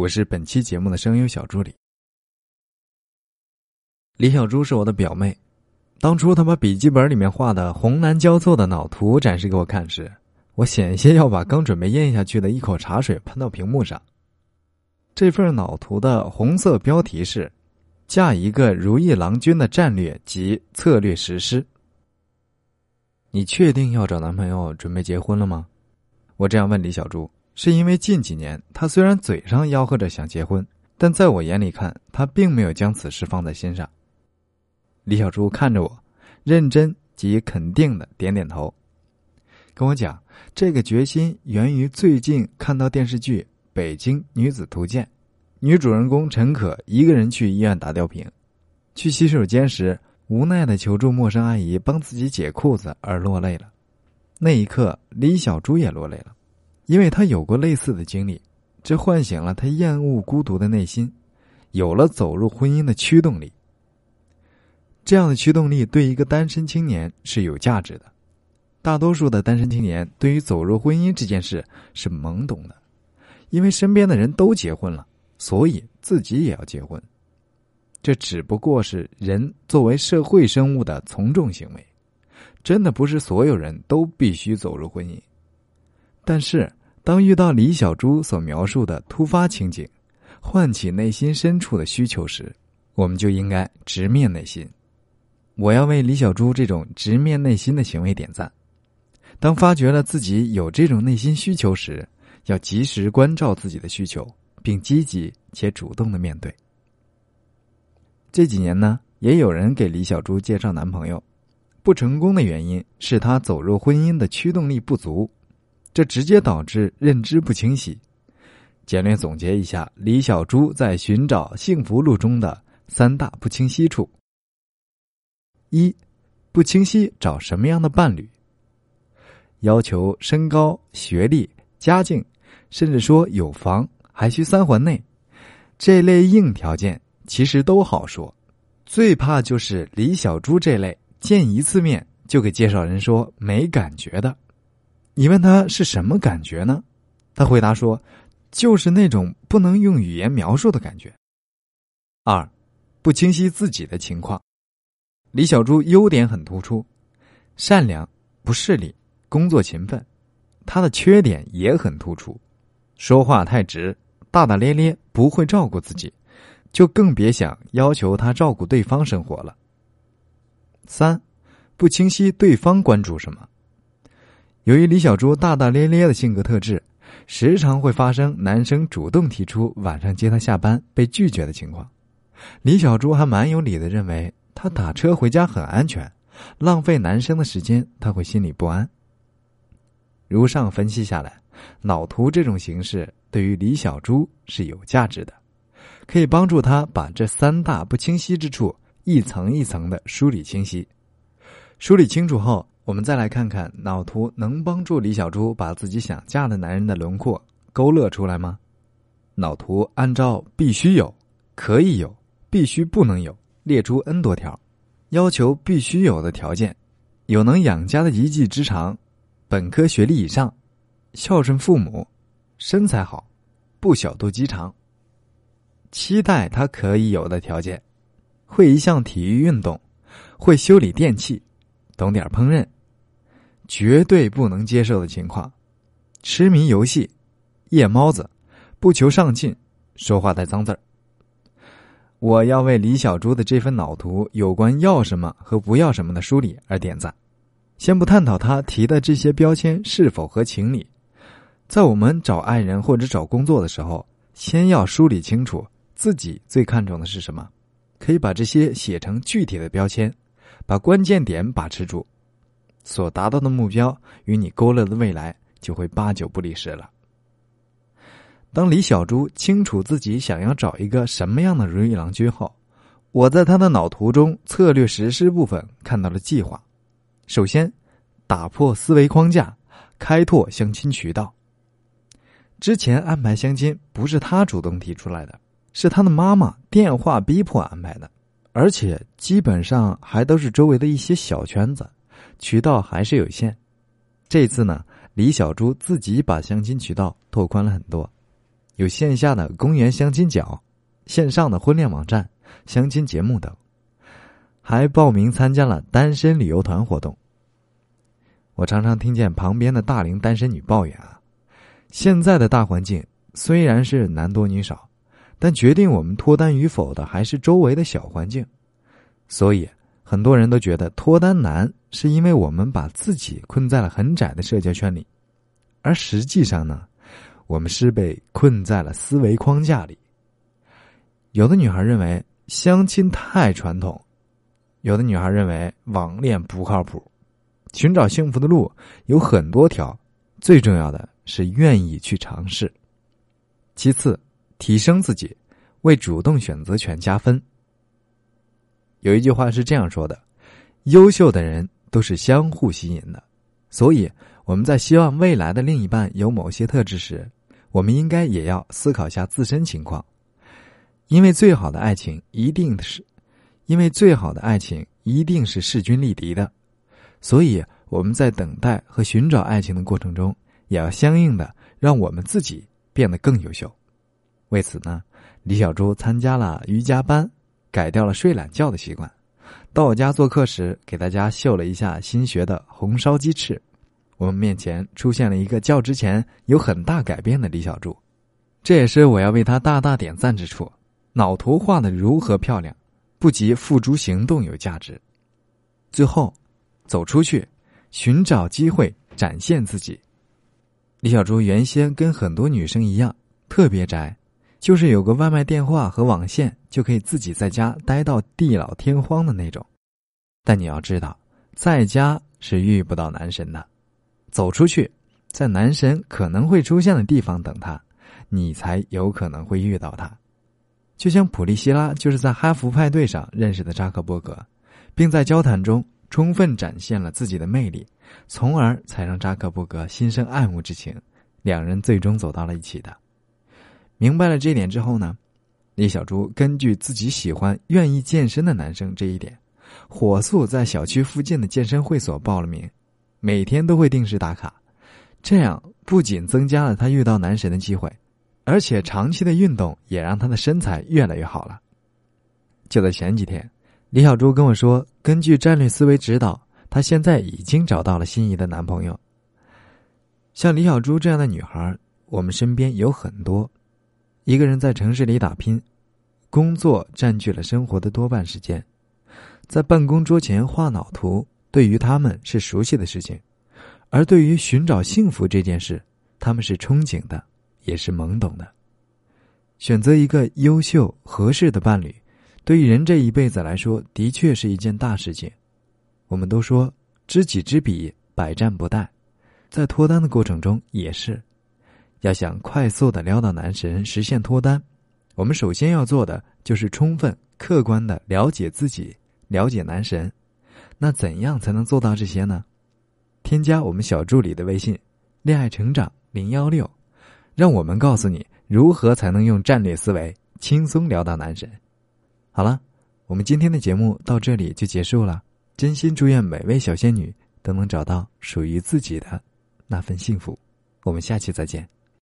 我是本期节目的声优小助理。李小珠是我的表妹，当初她把笔记本里面画的红蓝交错的脑图展示给我看时，我险些要把刚准备咽下去的一口茶水喷到屏幕上。这份脑图的红色标题是“嫁一个如意郎君的战略及策略实施”。你确定要找男朋友，准备结婚了吗？我这样问李小珠。是因为近几年，他虽然嘴上吆喝着想结婚，但在我眼里看，他并没有将此事放在心上。李小珠看着我，认真及肯定的点点头，跟我讲：“这个决心源于最近看到电视剧《北京女子图鉴》，女主人公陈可一个人去医院打吊瓶，去洗手间时无奈的求助陌生阿姨帮自己解裤子而落泪了。那一刻，李小珠也落泪了。”因为他有过类似的经历，这唤醒了他厌恶孤独的内心，有了走入婚姻的驱动力。这样的驱动力对一个单身青年是有价值的。大多数的单身青年对于走入婚姻这件事是懵懂的，因为身边的人都结婚了，所以自己也要结婚。这只不过是人作为社会生物的从众行为，真的不是所有人都必须走入婚姻。但是。当遇到李小珠所描述的突发情景，唤起内心深处的需求时，我们就应该直面内心。我要为李小珠这种直面内心的行为点赞。当发觉了自己有这种内心需求时，要及时关照自己的需求，并积极且主动的面对。这几年呢，也有人给李小珠介绍男朋友，不成功的原因是他走入婚姻的驱动力不足。这直接导致认知不清晰。简略总结一下，李小珠在寻找幸福路中的三大不清晰处：一、不清晰找什么样的伴侣，要求身高、学历、家境，甚至说有房，还需三环内，这类硬条件其实都好说，最怕就是李小珠这类见一次面就给介绍人说没感觉的。你问他是什么感觉呢？他回答说：“就是那种不能用语言描述的感觉。”二，不清晰自己的情况。李小珠优点很突出，善良、不势利、工作勤奋。他的缺点也很突出，说话太直、大大咧咧，不会照顾自己，就更别想要求他照顾对方生活了。三，不清晰对方关注什么。由于李小珠大大咧咧的性格特质，时常会发生男生主动提出晚上接她下班被拒绝的情况。李小珠还蛮有理的认为，他打车回家很安全，浪费男生的时间他会心里不安。如上分析下来，脑图这种形式对于李小珠是有价值的，可以帮助他把这三大不清晰之处一层一层的梳理清晰。梳理清楚后。我们再来看看脑图能帮助李小珠把自己想嫁的男人的轮廓勾勒出来吗？脑图按照必须有、可以有、必须不能有列出 N 多条，要求必须有的条件：有能养家的一技之长，本科学历以上，孝顺父母，身材好，不小肚鸡肠。期待他可以有的条件：会一项体育运动，会修理电器，懂点烹饪。绝对不能接受的情况：痴迷游戏、夜猫子、不求上进、说话带脏字儿。我要为李小猪的这份脑图有关要什么和不要什么的梳理而点赞。先不探讨他提的这些标签是否合情理，在我们找爱人或者找工作的时候，先要梳理清楚自己最看重的是什么，可以把这些写成具体的标签，把关键点把持住。所达到的目标与你勾勒的未来就会八九不离十了。当李小珠清楚自己想要找一个什么样的如意郎君后，我在他的脑图中策略实施部分看到了计划。首先，打破思维框架，开拓相亲渠道。之前安排相亲不是他主动提出来的，是他的妈妈电话逼迫安排的，而且基本上还都是周围的一些小圈子。渠道还是有限，这次呢，李小珠自己把相亲渠道拓宽了很多，有线下的公园相亲角、线上的婚恋网站、相亲节目等，还报名参加了单身旅游团活动。我常常听见旁边的大龄单身女抱怨啊，现在的大环境虽然是男多女少，但决定我们脱单与否的还是周围的小环境，所以很多人都觉得脱单难，是因为我们把自己困在了很窄的社交圈里，而实际上呢？我们是被困在了思维框架里。有的女孩认为相亲太传统，有的女孩认为网恋不靠谱。寻找幸福的路有很多条，最重要的是愿意去尝试。其次，提升自己，为主动选择权加分。有一句话是这样说的：“优秀的人都是相互吸引的。”所以我们在希望未来的另一半有某些特质时，我们应该也要思考一下自身情况，因为最好的爱情一定是，因为最好的爱情一定是势均力敌的，所以我们在等待和寻找爱情的过程中，也要相应的让我们自己变得更优秀。为此呢，李小猪参加了瑜伽班，改掉了睡懒觉的习惯，到我家做客时，给大家秀了一下新学的红烧鸡翅。我们面前出现了一个较之前有很大改变的李小柱，这也是我要为他大大点赞之处。脑图画的如何漂亮，不及付诸行动有价值。最后，走出去，寻找机会，展现自己。李小珠原先跟很多女生一样，特别宅，就是有个外卖电话和网线就可以自己在家待到地老天荒的那种。但你要知道，在家是遇不到男神的。走出去，在男神可能会出现的地方等他，你才有可能会遇到他。就像普利希拉就是在哈佛派对上认识的扎克伯格，并在交谈中充分展现了自己的魅力，从而才让扎克伯格心生爱慕之情，两人最终走到了一起的。明白了这一点之后呢，李小猪根据自己喜欢、愿意健身的男生这一点，火速在小区附近的健身会所报了名。每天都会定时打卡，这样不仅增加了他遇到男神的机会，而且长期的运动也让他的身材越来越好了。就在前几天，李小珠跟我说，根据战略思维指导，她现在已经找到了心仪的男朋友。像李小珠这样的女孩，我们身边有很多。一个人在城市里打拼，工作占据了生活的多半时间，在办公桌前画脑图。对于他们是熟悉的事情，而对于寻找幸福这件事，他们是憧憬的，也是懵懂的。选择一个优秀合适的伴侣，对于人这一辈子来说，的确是一件大事情。我们都说知己知彼，百战不殆，在脱单的过程中也是。要想快速的撩到男神，实现脱单，我们首先要做的就是充分客观的了解自己，了解男神。那怎样才能做到这些呢？添加我们小助理的微信“恋爱成长零幺六”，让我们告诉你如何才能用战略思维轻松聊到男神。好了，我们今天的节目到这里就结束了。真心祝愿每位小仙女都能找到属于自己的那份幸福。我们下期再见。